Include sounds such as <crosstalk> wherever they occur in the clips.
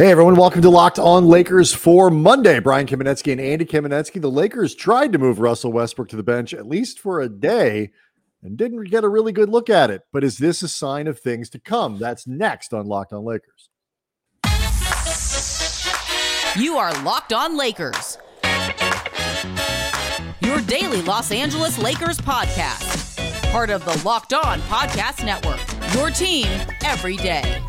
Hey everyone, welcome to Locked On Lakers for Monday. Brian Kamenetsky and Andy Kamenetsky. The Lakers tried to move Russell Westbrook to the bench at least for a day and didn't get a really good look at it. But is this a sign of things to come? That's next on Locked On Lakers. You are Locked On Lakers. Your daily Los Angeles Lakers podcast. Part of the Locked On Podcast Network. Your team every day.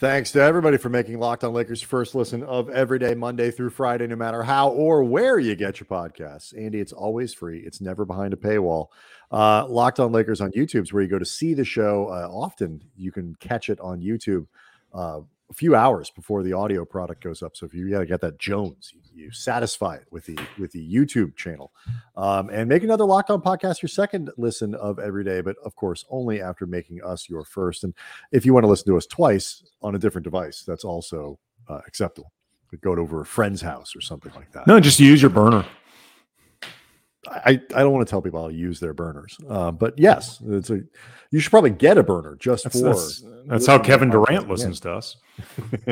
Thanks to everybody for making Locked On Lakers first listen of every day, Monday through Friday, no matter how or where you get your podcasts. Andy, it's always free. It's never behind a paywall. Uh, Locked On Lakers on YouTube is where you go to see the show. Uh, often you can catch it on YouTube. Uh, a few hours before the audio product goes up. So if you got to get that Jones, you, you, satisfy it with the with the YouTube channel, um, and make another Locked On podcast your second listen of every day. But of course, only after making us your first. And if you want to listen to us twice on a different device, that's also uh, acceptable. Go to over a friend's house or something like that. No, just use your burner. I, I don't want to tell people how to use their burners, uh, but yes, it's a. You should probably get a burner just that's, for. That's, that's how Kevin Durant listens to us,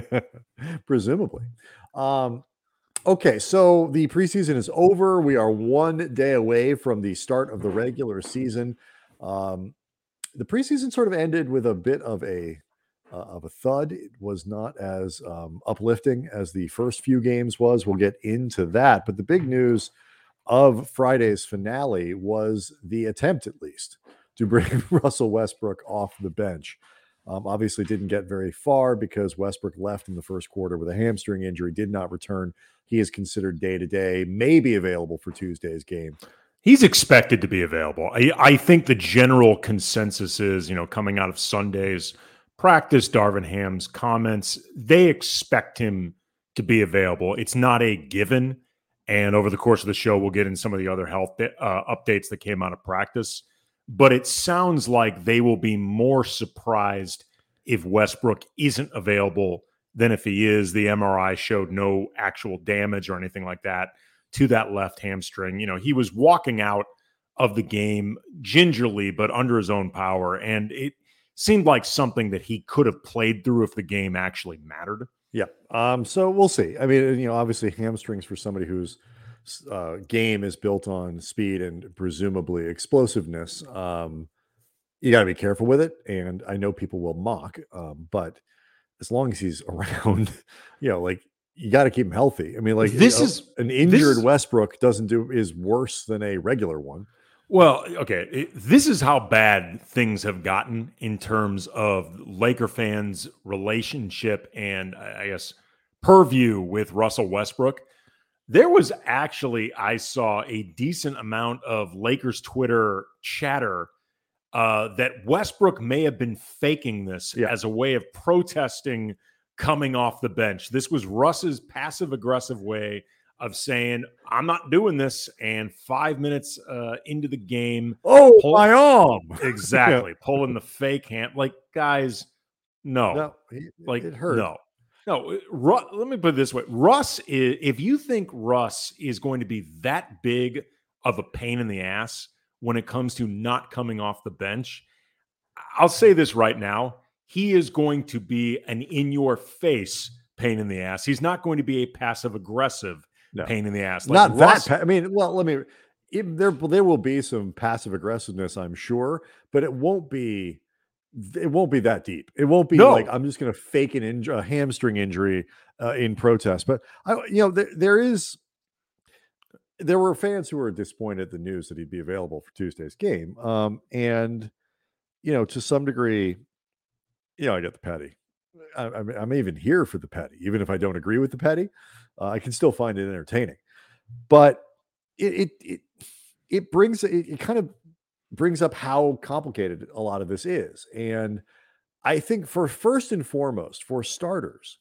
<laughs> presumably. Um, okay, so the preseason is over. We are one day away from the start of the regular season. Um, the preseason sort of ended with a bit of a uh, of a thud. It was not as um, uplifting as the first few games was. We'll get into that, but the big news of Friday's finale was the attempt, at least, to bring <laughs> Russell Westbrook off the bench. Um, obviously, didn't get very far because Westbrook left in the first quarter with a hamstring injury, did not return. He is considered day to day, maybe available for Tuesday's game. He's expected to be available. I, I, think the general consensus is, you know, coming out of Sunday's practice, Darvin Ham's comments, they expect him to be available. It's not a given and over the course of the show, we'll get in some of the other health uh, updates that came out of practice. But it sounds like they will be more surprised if Westbrook isn't available than if he is. The MRI showed no actual damage or anything like that to that left hamstring. You know, he was walking out of the game gingerly, but under his own power. And it seemed like something that he could have played through if the game actually mattered. Yeah. Um, so we'll see. I mean, you know, obviously hamstrings for somebody whose uh, game is built on speed and presumably explosiveness. Um, you got to be careful with it. And I know people will mock, um, but as long as he's <laughs> around, you know, like you got to keep him healthy. I mean, like this you know, is an injured this, Westbrook doesn't do is worse than a regular one. Well, okay. It, this is how bad things have gotten in terms of Laker fans' relationship and I guess purview with Russell Westbrook. There was actually, I saw a decent amount of Lakers Twitter chatter uh, that Westbrook may have been faking this yeah. as a way of protesting coming off the bench. This was Russ's passive aggressive way of saying, I'm not doing this. And five minutes uh, into the game, oh, pull, my arm. <laughs> Exactly. yeah. Pulling the fake hand. Like, guys, no. no like, it hurt. No. No, uh, Russ, let me put it this way. Russ is, if you think Russ is going to be that big of a pain in the ass when it comes to not coming off the bench, I'll say this right now. He is going to be an in your face pain in the ass. He's not going to be a passive aggressive no. pain in the ass. Like Not Russ, that. I mean, well, let me. There, there will be some passive aggressiveness, I'm sure, but it won't be. It won't be that deep. It won't be no. like I'm just going to fake an injury, a hamstring injury uh, in protest. But I, you know, there, there is. There were fans who were disappointed at the news that he'd be available for Tuesday's game, um, and you know, to some degree, you know, I get the petty. I, am even here for the petty, even if I don't agree with the petty. Uh, I can still find it entertaining, but it it it, it brings it, it kind of brings up how complicated a lot of this is, and I think for first and foremost, for starters,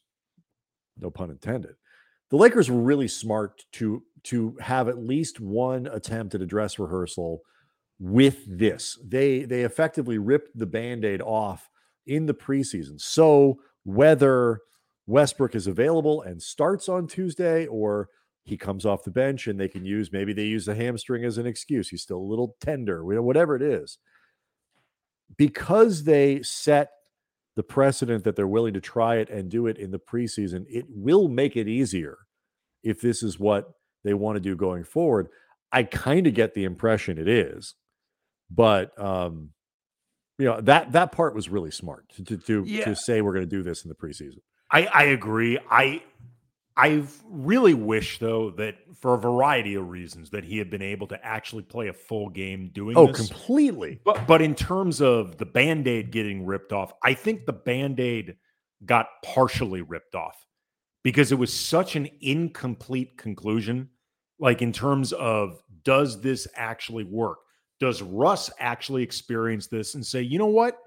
no pun intended, the Lakers were really smart to to have at least one attempt at a dress rehearsal with this. They they effectively ripped the band-aid off in the preseason. So whether Westbrook is available and starts on Tuesday, or he comes off the bench and they can use maybe they use the hamstring as an excuse. He's still a little tender, whatever it is. Because they set the precedent that they're willing to try it and do it in the preseason, it will make it easier if this is what they want to do going forward. I kind of get the impression it is, but um, you know that that part was really smart to to to, Yeah. to say we're going to do this in the preseason. I, I agree. I I really wish though that for a variety of reasons that he had been able to actually play a full game doing Oh, this. completely. But but in terms of the band-aid getting ripped off, I think the band-aid got partially ripped off because it was such an incomplete conclusion. Like in terms of does this actually work? Does Russ actually experience this and say, you know what?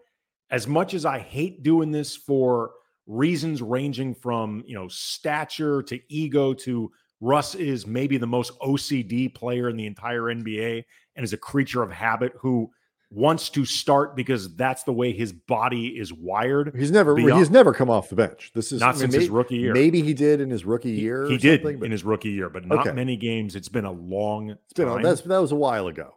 As much as I hate doing this for reasons ranging from you know stature to ego to Russ is maybe the most OCD player in the entire NBA and is a creature of habit who wants to start because that's the way his body is wired. He's never Beyond- he's never come off the bench. This is Not I mean, since his rookie year. Maybe he did in his rookie year. He, or did but in his rookie year, but not Okay. many games. It's been a long it's been a, that was a while ago.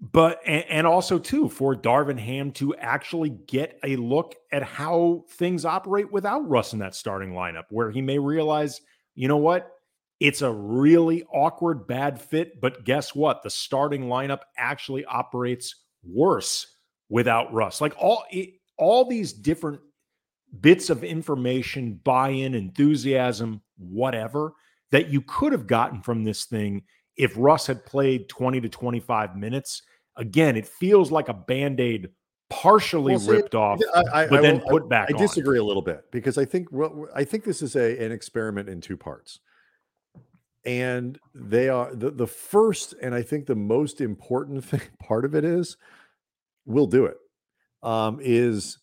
But and, also too for Darvin Ham to actually get a look at how things operate without Russ in that starting lineup, where he may realize, you know what, it's a really awkward bad fit. But guess what? The starting lineup actually operates worse without Russ. Like all it, all these different bits of information, buy-in, enthusiasm, whatever that you could have gotten from this thing if Russ had played 20 to 25 minutes. Again, it feels like a band-aid partially Well, see, ripped off, I, I, but I then will- put back I on. disagree a little bit because I think I think this is a an experiment in two parts. And they are the, the first and I think the most important <laughs> thing, part of it is we'll do it. Um, is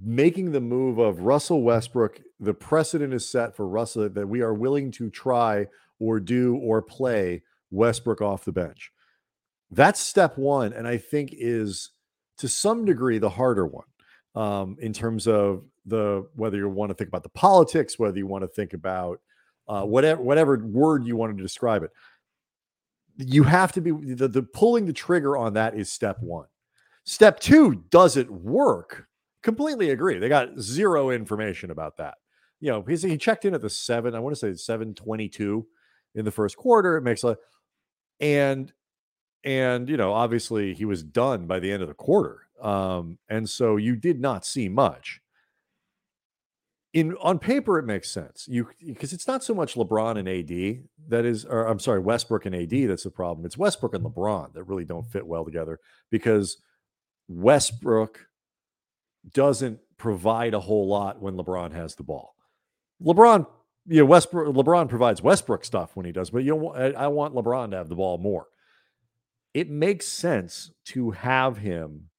making the move of Russell Westbrook. The precedent is set for Russell that we are willing to try or do or play Westbrook off the bench. That's step one, and I think is to some degree the harder one um, in terms of the whether you want to think about the politics, whether you want to think about uh, whatever whatever word you wanted to describe it. You have to be the, the pulling the trigger on that is step one. Step two, does it work? Completely agree. They got zero information about that. You know, he checked in at the seven, I want to say seven twenty-two in the first quarter. It makes a and and you know obviously he was done by the end of the quarter um and so you did not see much. In on paper it makes sense. You because it's not so much lebron and ad that is or i'm sorry westbrook and ad that's the problem. It's westbrook and lebron that really don't fit well together because westbrook doesn't provide a whole lot when lebron has the ball. Lebron you know westbrook lebron provides westbrook stuff when he does but you know I, I want lebron to have the ball more it makes sense to have him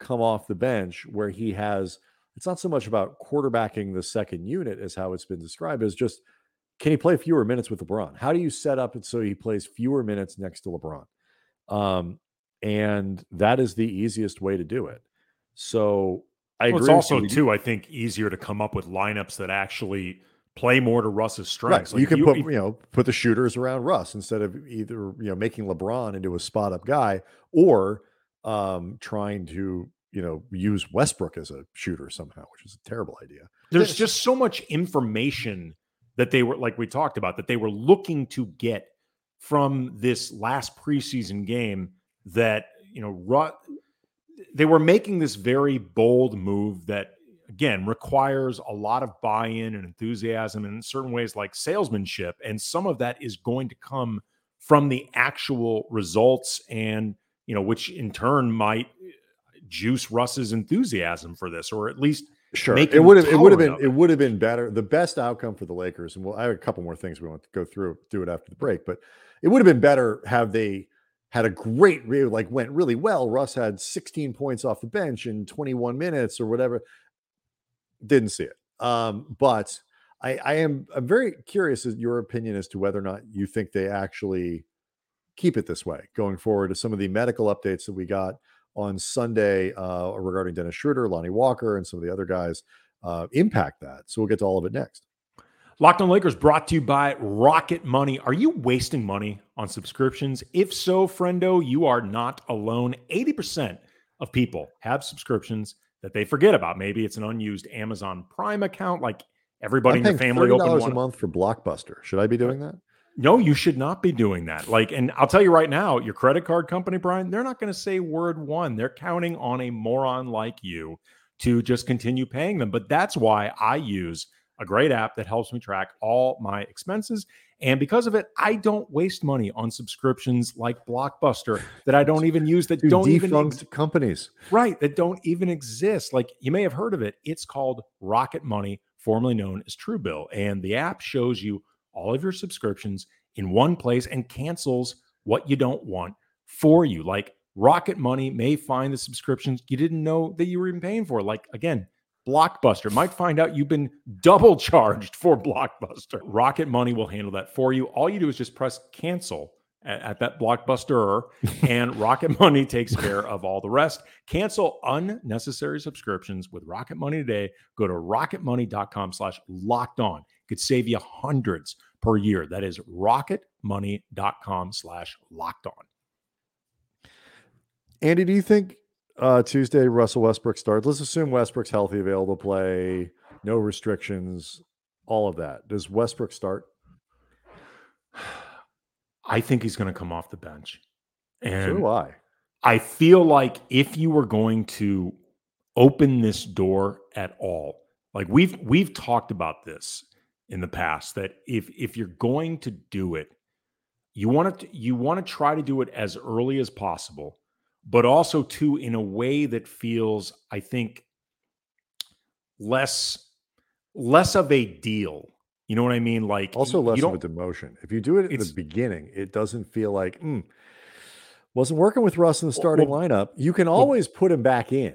come off the bench where he has it's not so much about quarterbacking the second unit as how it's been described as just can he play fewer minutes with LeBron? How do you set up it so he plays fewer minutes next to LeBron? Um, and that is the easiest way to do it. So I Well, agree. it's also too, I think, easier to come up with lineups that actually play more to Russ's Right. strengths. you can put you know put the shooters around Russ instead of either you know making LeBron into a spot up guy or um trying to you know use Westbrook as a shooter somehow, which is a terrible idea. there's just so much information that they were like we talked about that they were looking to get from this last preseason game that you know they were making this very bold move that again requires a lot of buy-in and enthusiasm and in certain ways like salesmanship and some of that is going to come from the actual results and you know which in turn might uh, juice Russ's enthusiasm for this or at least Sure, make it would have it would have been it would have been better. The best outcome for the Lakers, and we'll I have a couple more things we want to go through, do it after the break, but it would have been better have they had a great re- like went really well. Russ had 16 points off the bench in 21 minutes or whatever. Didn't see it. Um, but I, I am I'm very curious as your opinion as to whether or not you think they actually keep it this way going forward to some of the medical updates that we got on Sunday uh, regarding Dennis Schroeder, Lonnie Walker, and some of the other guys uh, impact that. So we'll get to all of it next. Locked on Lakers brought to you by Rocket Money. Are you wasting money on subscriptions? If so, friendo, you are not alone. 80% of people have subscriptions that they forget about. Maybe it's an unused Amazon Prime account, like everybody I'm in your family opened opened a month for Blockbuster. Should I be uh, doing that? No, you should not be doing that. Like, and I'll tell you right now, your credit card company, Brian, they're not going to say word one. They're counting on a moron like you to just continue paying them. But that's why I use a great app that helps me track all my expenses. And because of it, I don't waste money on subscriptions like Blockbuster that I don't even use that Dude, don't even defunct ex- companies. right that don't even exist. Like you may have heard of it. It's called Rocket Money, formerly known as Truebill, and the app shows you all of your subscriptions in one place and cancels what you don't want for you. Like Rocket Money may find the subscriptions you didn't know that you were even paying for. Like again, Blockbuster might find out you've been double charged for Blockbuster. Rocket Money will handle that for you. All you do is just press cancel at, at that Blockbuster, <laughs> and Rocket Money takes care of all the rest. Cancel unnecessary subscriptions with Rocket Money today. Go to rocketmoney.com slash locked on. Could save you hundreds per year. That is rocketmoney.com slash locked on. Andy, do you think uh, Tuesday Russell Westbrook starts? Let's assume Westbrook's healthy, available to play, no restrictions, all of that. Does Westbrook start? I think he's going to come off the bench. And so do I. I feel like if you were going to open this door at all, like we've we've talked about this in the past that if if you're going to do it, you want to you want to try to do it as early as possible, but also too in a way that feels, I think, less less of a deal. You know what I mean? Like Also, less of a demotion. If you do it at the beginning, it doesn't feel like "Hmm, wasn't working with Russ in the starting well- lineup. You can always put him back in,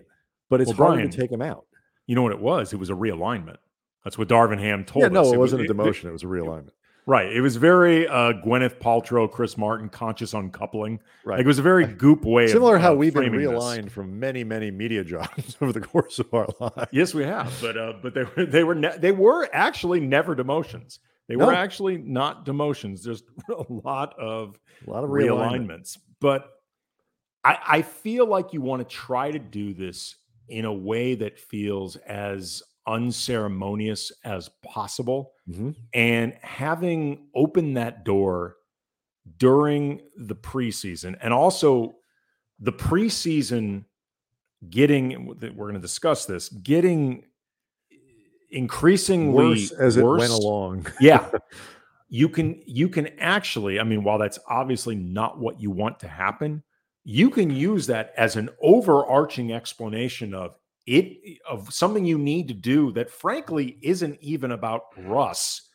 but it's Well, harder Brian, to take him out. You know what it was? It was a realignment. That's what Darvin Ham told Yeah, us. no, it was- wasn't a it- demotion. It was a realignment. Right. It was very uh, Gwyneth Paltrow, Chris Martin, conscious uncoupling. Right. Like it was a very goop way. of- Similar how of we've been framing this. realigned from many, many media <laughs> jobs over the course of our lives. Yes, we have, but uh, but they were they were ne- they were actually never demotions. They No. were actually not demotions. Just <laughs> a lot of A lot of realignment. realignments. But I, I feel like you want to try to do this in a way that feels as unceremonious as possible. Mhm. and having opened that door during the preseason and also the preseason getting we're going to discuss this getting increasingly Worse as it went along. <laughs> yeah you can you can actually i mean while that's obviously not what you want to happen you can use that as an overarching explanation of it of something you need to do that frankly isn't even about russ.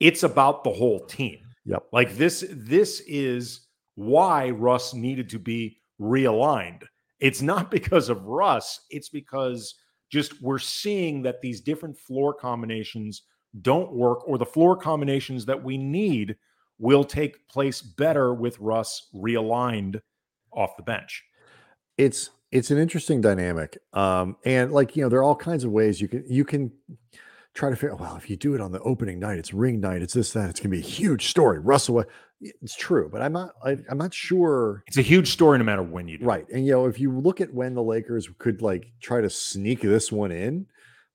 It's about the whole team. Yep. like this this is why russ needed to be realigned. It's not <laughs> because of russ. It's because just we're seeing that these different floor combinations don't work or the floor combinations that we need will take place better with russ realigned off the bench. It's it's an interesting dynamic um and like you know there are all kinds of ways you can you can try to figure well if you do it on the opening night it's ring night it's this that it's gonna be a huge story russell it's true but i'm not I, i'm not sure it's a huge story no matter when you do right and you know if you look at when the lakers could like try to sneak this one in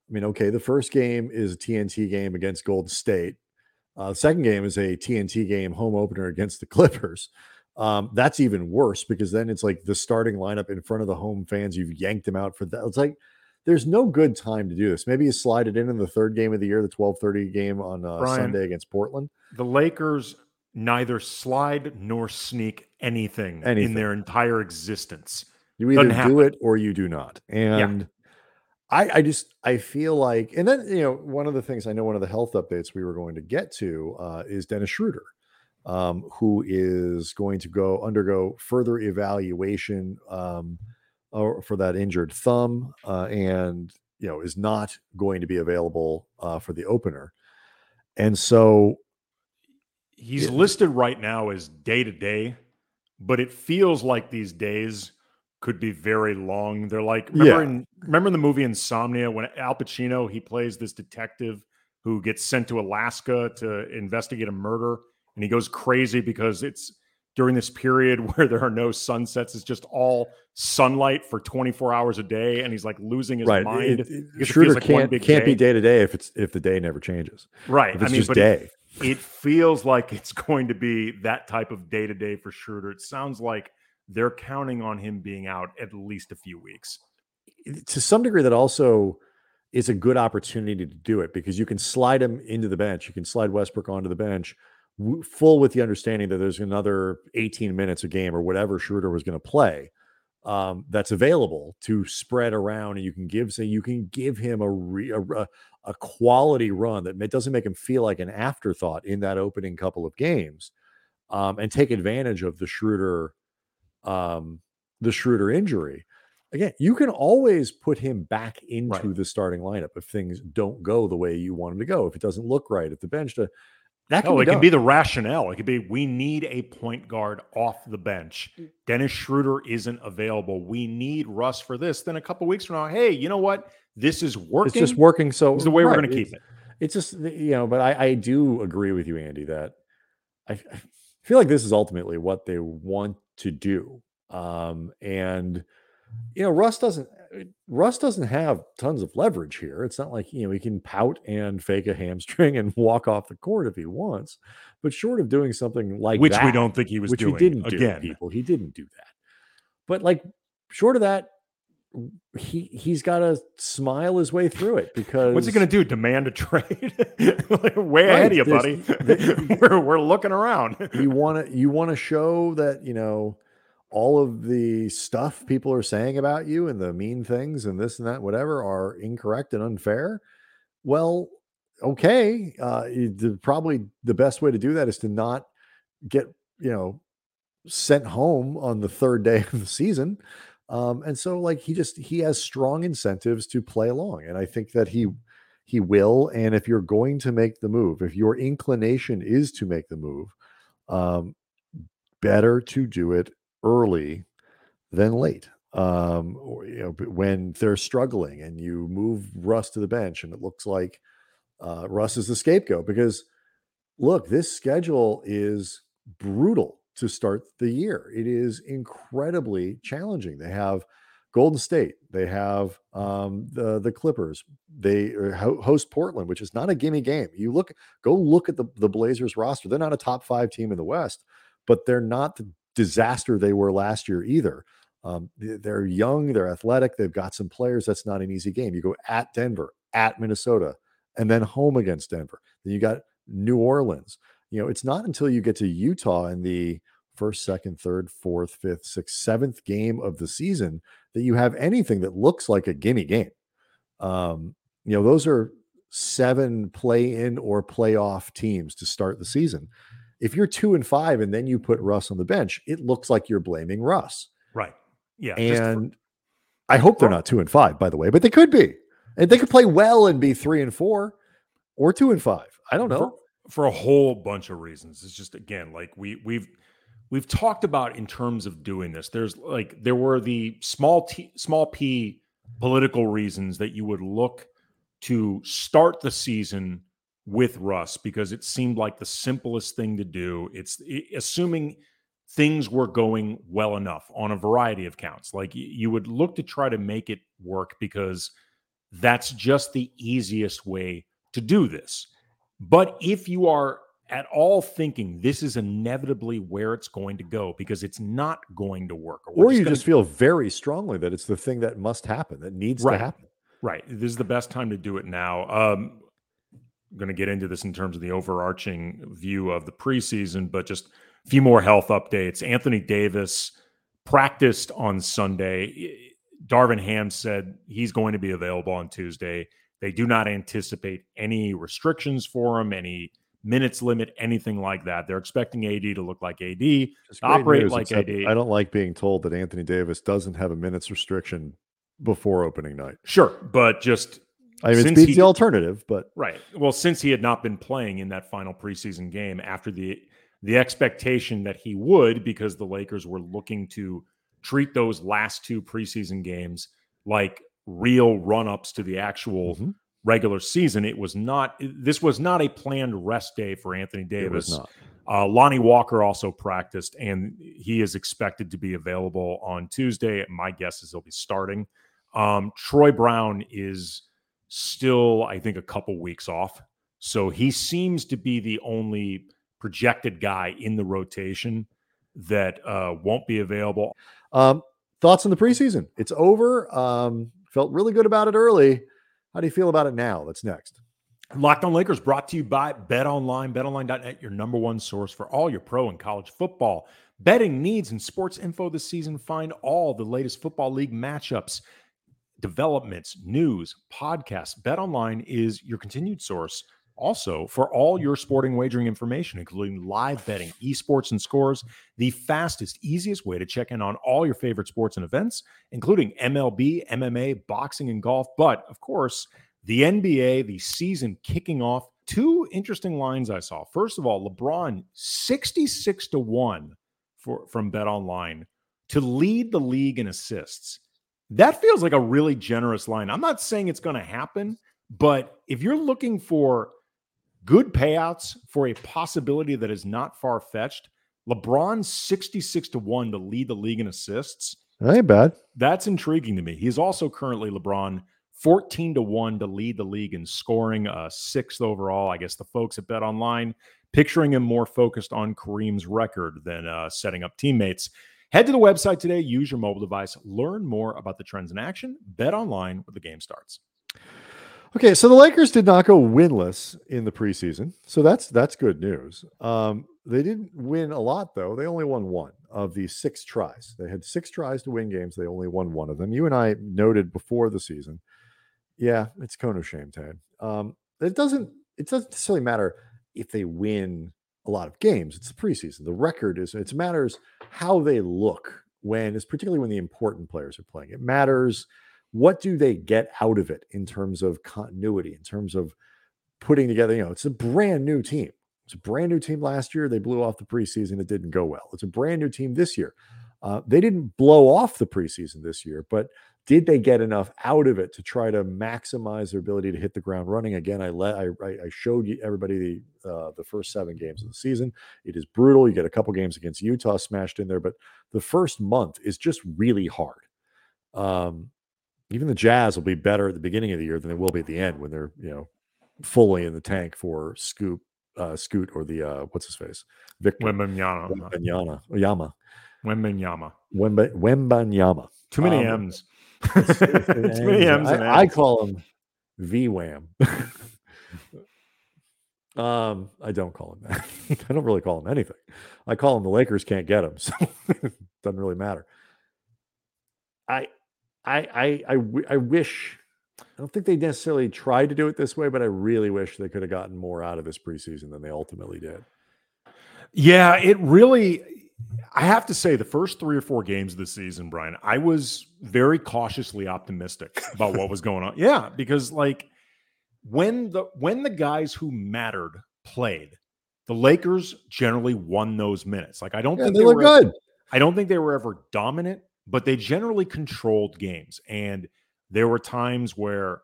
i mean okay the first game is a tnt game against golden state uh, the second game is a tnt game home opener against the clippers um, that's even worse because then it's like the starting lineup in front of the home fans. You've yanked them out for that. It's like there's no good time to do this. Maybe you slide it in in the third game of the year, the 12:30 game on uh, Brian, Sunday against Portland. the lakers neither slide nor sneak anything, Anything. in their entire existence You either do it or you do not. And I, I just I feel like, and then you know, one of the things I know, one of the health updates we were going to get to uh, is Dennis Schroeder, um, who is going to go undergo further evaluation um, for that injured thumb, uh, and you know is not going to be available uh, for the opener. And so, he's Yeah. listed right now as day to day but it feels like these days could be very long they're like remember Yeah. in remember in the movie insomnia when al pacino he plays this detective who gets sent to Alaska to investigate a murder, and he goes crazy because it's during this period <laughs> where there are no sunsets. It's just all sunlight for 24 hours a day, and he's like losing his right. mind. It, it, Schroeder like can't can't day. be day to day if it's if the day never changes. Right. If it's I mean, just day. It, it feels like it's going to be that type of day to day for Schroeder. It sounds like they're counting on him being out at least a few weeks. To some degree, that also is a good opportunity to do it because you can slide him into the bench. You can slide Westbrook onto the bench full with the understanding that there's another 18 minutes a game or whatever Schroeder was going to play um, that's available to spread around, and you can give say you can give him a, re, a a quality run that doesn't make him feel like an afterthought in that opening couple of games, um, and take advantage of the Schroeder um, the Schroeder injury. Again, you can always put him back into right. the starting lineup if things don't go the way you want them to go. If it doesn't look right at the bench to that can oh, it done. can be the rationale. It could be we need a point guard off the bench. Mm. Dennis Schroeder isn't available. We need Russ for this. Then a couple weeks from now, hey, you know what? This is working. It's just working. So it's the way right. we're going to keep it. It's just you know, but I, I do agree with you, Andy, that I, I feel like this is ultimately what they want to do. Um, and you know, Russ doesn't Russ doesn't have tons of leverage here. It's not like, you know, he can pout and fake a hamstring and <laughs> walk off the court if he wants. But short of doing something like which that, we don't think he was which doing he didn't again. do, people, he didn't do that. But like short of that, he he's got to smile his way through it because what's he going to do? Demand a trade? <laughs> like, way right, ahead of you, buddy. The, <laughs> we're we're looking around. you want to you want to show that you know all of the stuff people are saying about you and the mean things and this and that, whatever, are incorrect and unfair, well, okay. Uh, probably the best way to do that is to not get, you know, sent home on the third day <laughs> of the season. Um, and so, like, he just he has strong incentives to play along, and I think that he he will. And if you're going to make the move, if your inclination is to make the move, um, better to do it early than late. Um, or, you know, when they're struggling and you move Russ to the bench and it looks like uh, Russ is the scapegoat because look, this schedule is brutal to start the year. It is incredibly challenging. They have Golden State, they have um, the the Clippers, they host Portland, which is not a gimme game. You look, go look at the the Blazers roster. They're not a top five team in the West, but they're not the disaster they were last year either. Um, they're young, they're athletic, they've got some players. That's not an easy game. You go at Denver, at Minnesota, and then home against Denver. Then you got New Orleans. You know, it's not until you get to Utah in the first, second, third, fourth, fifth, sixth, seventh game of the season that you have anything that looks like a gimme game. Um, you know, those are seven play in or playoff teams to start the season. If you're two and five and then you put Russ on the bench, it looks like you're blaming Russ. Right. Yeah. And for, I hope they're not two and five, by the way, but they could be. And they could play well and be three and four or two and five. I don't know. For, for a whole bunch of reasons. It's just again, like we we've we've talked about in terms of doing this. There's like there were the small t small p political reasons that you would look to start the season with Russ because it seemed like the simplest thing to do. It's it, assuming things were going well enough on a variety of counts. Like you would look to try to make it work because that's just the easiest way to do this. But if you are at all thinking this is inevitably where it's going to go because it's not going to work, or, or you just feel very strongly that it's the thing that must happen, that needs right. to happen. Right. This is the best time to do it now. Um, going to get into this in terms of the overarching view of the preseason, but just a few more health updates. Anthony Davis practiced on Sunday. Darvin Ham said he's going to be available on Tuesday. They do not anticipate any restrictions for him, any minutes limit, anything like that. They're expecting AD to look like AD, operate news, like AD. I don't like being told that Anthony Davis doesn't have a minutes restriction before opening night. Sure, but just I mean, it's the alternative, but right. Well, since he had not been playing in that final preseason game after the the expectation that he would, because the Lakers were looking to treat those last two preseason games like real run ups to the actual mm-hmm. regular season. It was not. This was not a planned rest day for Anthony Davis. It was not. Uh, Lonnie Walker also practiced, and he is expected to be available on Tuesday. My guess is he'll be starting. Um, Troy Brown is still, I think, a couple weeks off. So he seems to be the only projected guy in the rotation that uh, won't be available. Um, thoughts on the preseason? It's over. Um, felt really good about it early. How do you feel about it now? That's next. Locked on Lakers brought to you by Bet Online. BetOnline.net, your number one source for all your pro and college football betting needs and sports info this season. Find all the latest football league matchups, developments, news, podcasts. Bet Online is your continued source also for all your sporting wagering information, including live betting, esports, and scores. The fastest, easiest way to check in on all your favorite sports and events, including MLB, MMA, boxing, and golf. But of course, the NBA, the season kicking off. Two interesting lines I saw. First of all, LeBron 66 to 1 for from Bet Online to lead the league in assists. That feels like a really generous line. I'm not saying it's going to happen, but if you're looking for good payouts for a possibility that is not far fetched, LeBron 66 to 1 to lead the league in assists. That ain't bad. That's intriguing to me. He's also currently LeBron 14 to 1 to lead the league in scoring, uh, sixth overall. I guess the folks at Bet Online picturing him more focused on Kareem's record than uh, setting up teammates. Head to the website today, use your mobile device, learn more about the trends in action, bet online where the game starts. Okay, so the Lakers did not go winless in the preseason, so that's that's good news. Um, they didn't win a lot though; they only won one of the six tries. They had six tries to win games; they only won one of them. You and I noted before the season yeah, it's Kono shame, Tad. Um, it doesn't it doesn't necessarily matter if they win a lot of games. It's the preseason. The record is it matters how they look when it's particularly when the important players are playing. It matters what do they get out of it in terms of continuity, in terms of putting together, you know, it's a brand new team. It's a brand new team last year. They blew off the preseason. It didn't go well. It's a brand new team this year. Uh, they didn't blow off the preseason this year, but did they get enough out of it to try to maximize their ability to hit the ground running? Again, I let I, I showed you everybody the uh, the first seven games of the season. It is brutal. You get a couple games against Utah smashed in there, but the first month is just really hard. Um, even the Jazz will be better at the beginning of the year than they will be at the end when they're you know fully in the tank for Scoop, uh, Scoot, or the uh, what's his face, Victor Wembanyama, Wembanyama, Yama, Wembanyama, Wembanyama. Too many um, M's. Too <laughs> many M's. I, I, call him V Wham. <laughs> um, I don't call him that. <laughs> I don't really call him anything. I call him the Lakers can't get him, so it doesn't really matter. I, I, I, I, I wish. I don't think they necessarily tried to do it this way, but I really wish they could have gotten more out of this preseason than they ultimately did. Yeah, it really I have to say, the first three or four games of the season, Brian, I was very cautiously optimistic about what was going on. Yeah, because like when the when the guys who mattered played, the Lakers generally won those minutes. Like I don't yeah, think they, they were good. Ever, I don't think they were ever dominant, but they generally controlled games. And there were times where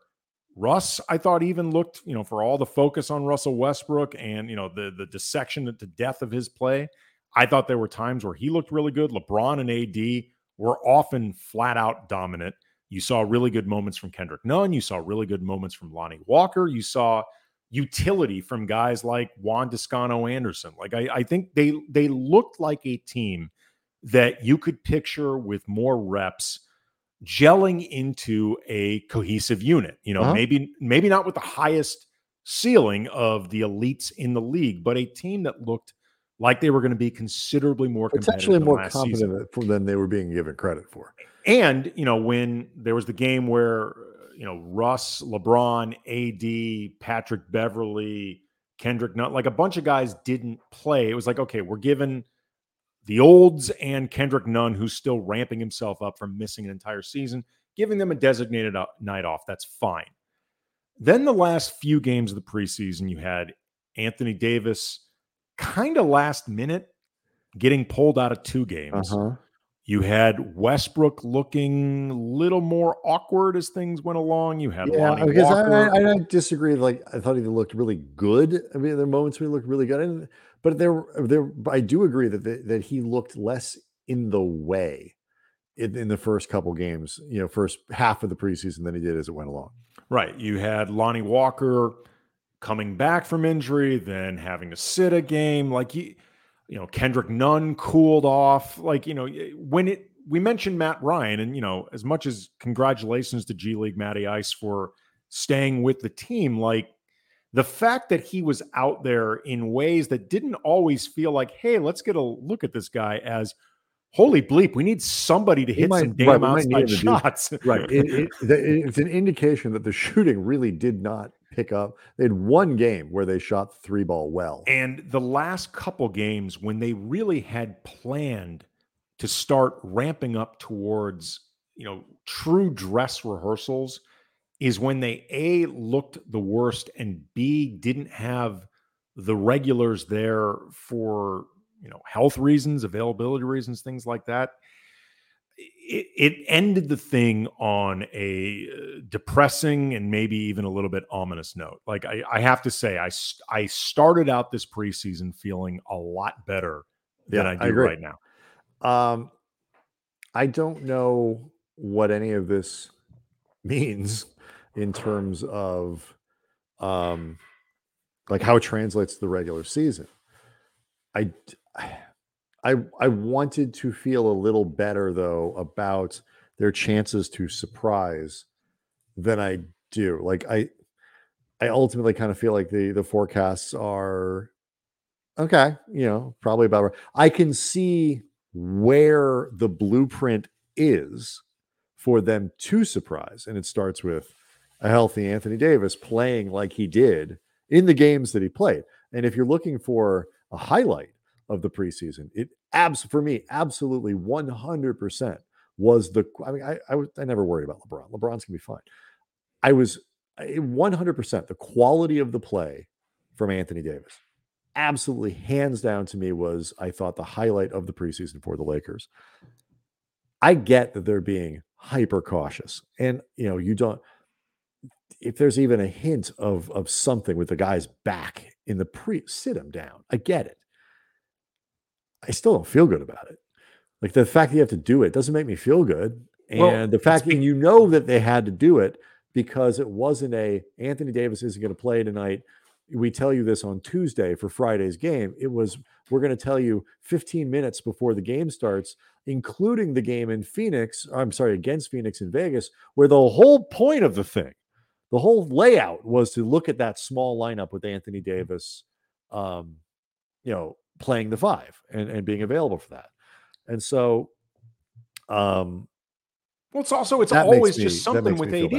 Russ, I thought, even looked, you know, for all the focus on Russell Westbrook and you know the the dissection to death of his play I thought there were times where he looked really good. LeBron and AD were often flat out dominant. You saw really good moments from Kendrick Nunn. You saw really good moments from Lonnie Walker. You saw utility from guys like Juan Toscano-Anderson. Like I, I think they they looked like a team that you could picture with more reps gelling into a cohesive unit. You know, uh-huh. maybe maybe not with the highest ceiling of the elites in the league, but a team that looked like they were going to be considerably more potentially more competent uh, than they were being given credit for. And you know, when there was the game where you know Russ, LeBron, AD, Patrick Beverley, Kendrick Nunn, like a bunch of guys didn't play. It was like, okay, we're given the olds and Kendrick Nunn, who's still ramping himself up from missing an entire season, giving them a designated uh, night off. That's fine. Then the last few games of the preseason, you had Anthony Davis kind of last minute getting pulled out of two games. Uh-huh. You had Westbrook looking a little more awkward as things went along. You had yeah, Lonnie because Walker. I, I, I disagree. Like I thought he looked really good. I mean, there are moments where he looked really good, and, but there, there, I do agree that the, that he looked less in the way in, in the first couple games. You know, first half of the preseason than he did as it went along. Right. You had Lonnie Walker coming back from injury, then having to sit a game. Like you you know, Kendrick Nunn cooled off. Like, you know, when it, we mentioned Matt Ryan, and, you know, as much as congratulations to G League Matty Ice for staying with the team, like the fact that he was out there in ways that didn't always feel like, hey, let's get a look at this guy as, holy bleep, we need somebody to hit might, some damn right, outside shots. right. It, it, it's an indication that the shooting really did not pick up. They had one game where they shot three ball well. And the last couple games when they really had planned to start ramping up towards, you know, true dress rehearsals is when they A looked the worst and B didn't have the regulars there for, you know, health reasons, availability reasons, things like that it, it, ended the thing on a uh, depressing and maybe even a little bit ominous note. Like I, I have to say, I I started out this preseason feeling a lot better than yeah, I do I right now. Um, I don't know what any of this <laughs> means in terms of um, like how it translates to the regular season. I I I wanted to feel a little better though about their chances to surprise than I do. Like I I ultimately kind of feel like the the forecasts are okay, you know, probably about right. I can see where the blueprint is for them to surprise and it starts with a healthy Anthony Davis playing like he did in the games that he played. And if you're looking for a highlight of the preseason. It abs for me, absolutely 100% was the. I mean, I, I, I never worried about LeBron. LeBron's gonna be fine. I was 100% the quality of the play from Anthony Davis. Absolutely, hands down to me was I thought the highlight of the preseason for the Lakers. I get that they're being hyper cautious, and you know you don't. If there's even a hint of of something with the guy's back in the pre, sit him down. I get it. I still don't feel good about it. Like the fact that you have to do it doesn't make me feel good. And well, the fact that you know that they had to do it because it wasn't a Anthony Davis isn't going to play tonight. We tell you this on Tuesday for Friday's game. It was we're going to tell you 15 minutes before the game starts, including the game in Phoenix. I'm sorry, against Phoenix in Vegas, where the whole point of the thing, the whole layout was to look at that small lineup with Anthony Davis, um, you know, playing the five and, and being available for that. And so, um, well, it's also it's always me, just something with AD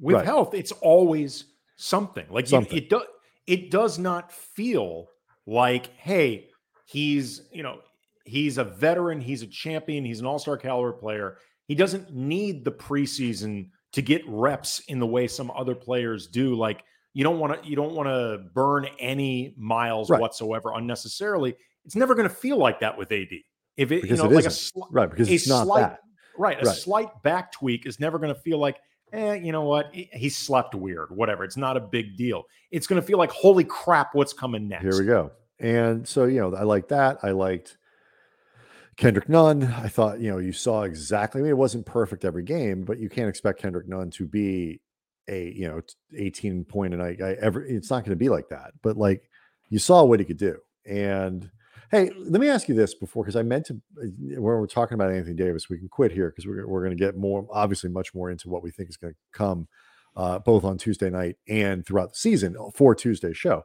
with right. health. It's always something like something. You, it does. It does not feel like hey, he's you know he's a veteran, he's a champion, he's an all star caliber player. He doesn't need the preseason to get reps in the way some other players do. Like you don't want to you don't want to burn any miles right. whatsoever unnecessarily. It's never going to feel like that with AD. If it because you know it like a right because it's not slight, that. right a right. slight back tweak is never going to feel like eh, you know what he slept weird whatever it's not a big deal. It's going to feel like holy crap what's coming next. Here we go. And so you know I like that. I liked. Kendrick Nunn, I thought, you know, you saw exactly. I mean, it wasn't perfect every game, but you can't expect Kendrick Nunn to be a you know 18 point a night ever it's not going to be like that but like you saw what he could do and hey let me ask you this before because i meant to uh, when we're talking about anthony davis we can quit here because we're, we're going to get more obviously much more into what we think is going to come uh, both on tuesday night and throughout the season uh, for tuesday's show.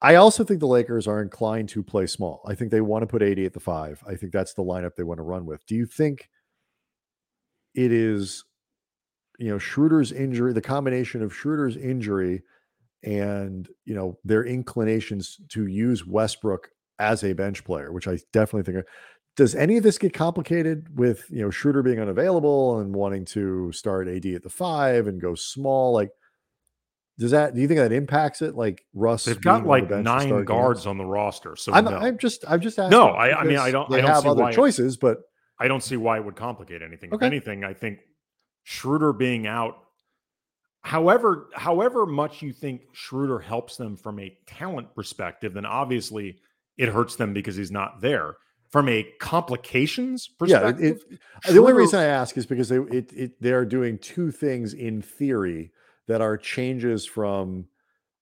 I also think the lakers are inclined to play small. I think they want to put AD at the five. I think that's the lineup they want to run with. Do you think it is you know Schroeder's injury, the combination of Schroeder's injury and you know their inclinations to use Westbrook as a bench player, which I definitely think. Does any of this get complicated with you know Schroeder being unavailable and wanting to start AD at the five and go small? Like, does that? Do you think that impacts it? Like Russ, they've got like nine guards games? on the roster, so I'm, no. I'm just I'm just asking. No, I, I mean I don't. They I don't have other choices, but I don't see why it would complicate anything. Okay. If anything, I think Schroeder being out, however, however much you think Schroeder helps them from a talent perspective, then obviously it hurts them because he's not there. From a complications perspective, Yeah, it, it, the only reason I ask is because they it, it they are doing two things in theory that are changes from,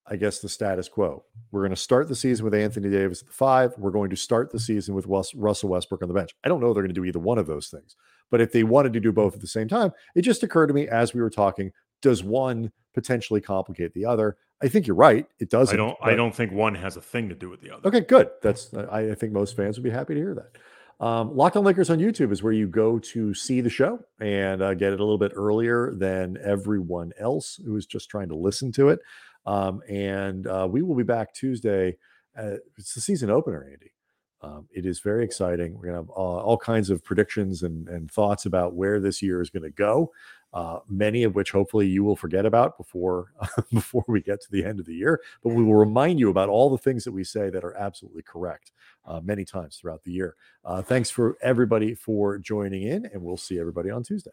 I guess, the status quo. We're going to start the season with Anthony Davis at the five. We're going to start the season with Russell Westbrook on the bench. I don't know they're going to do either one of those things, but if they wanted to do both at the same time, it just occurred to me as we were talking: does one potentially complicate the other? I think you're right. It doesn't. I don't. but- I don't think one has a thing to do with the other. Okay, good. That's I, I think most fans would be happy to hear that. Um, Locked on Lakers on YouTube is where you go to see the show and uh, get it a little bit earlier than everyone else who is just trying to listen to it. Um, and uh, we will be back Tuesday. Uh, it's the season opener, Andy. Um, it is very exciting. We're gonna have uh, all kinds of predictions and, and thoughts about where this year is going to go. Uh, many of which hopefully you will forget about before <laughs> before we get to the end of the year. But we will remind you about all the things that we say that are absolutely correct uh, many times throughout the year. Uh, thanks for everybody for joining in, and we'll see everybody on Tuesday.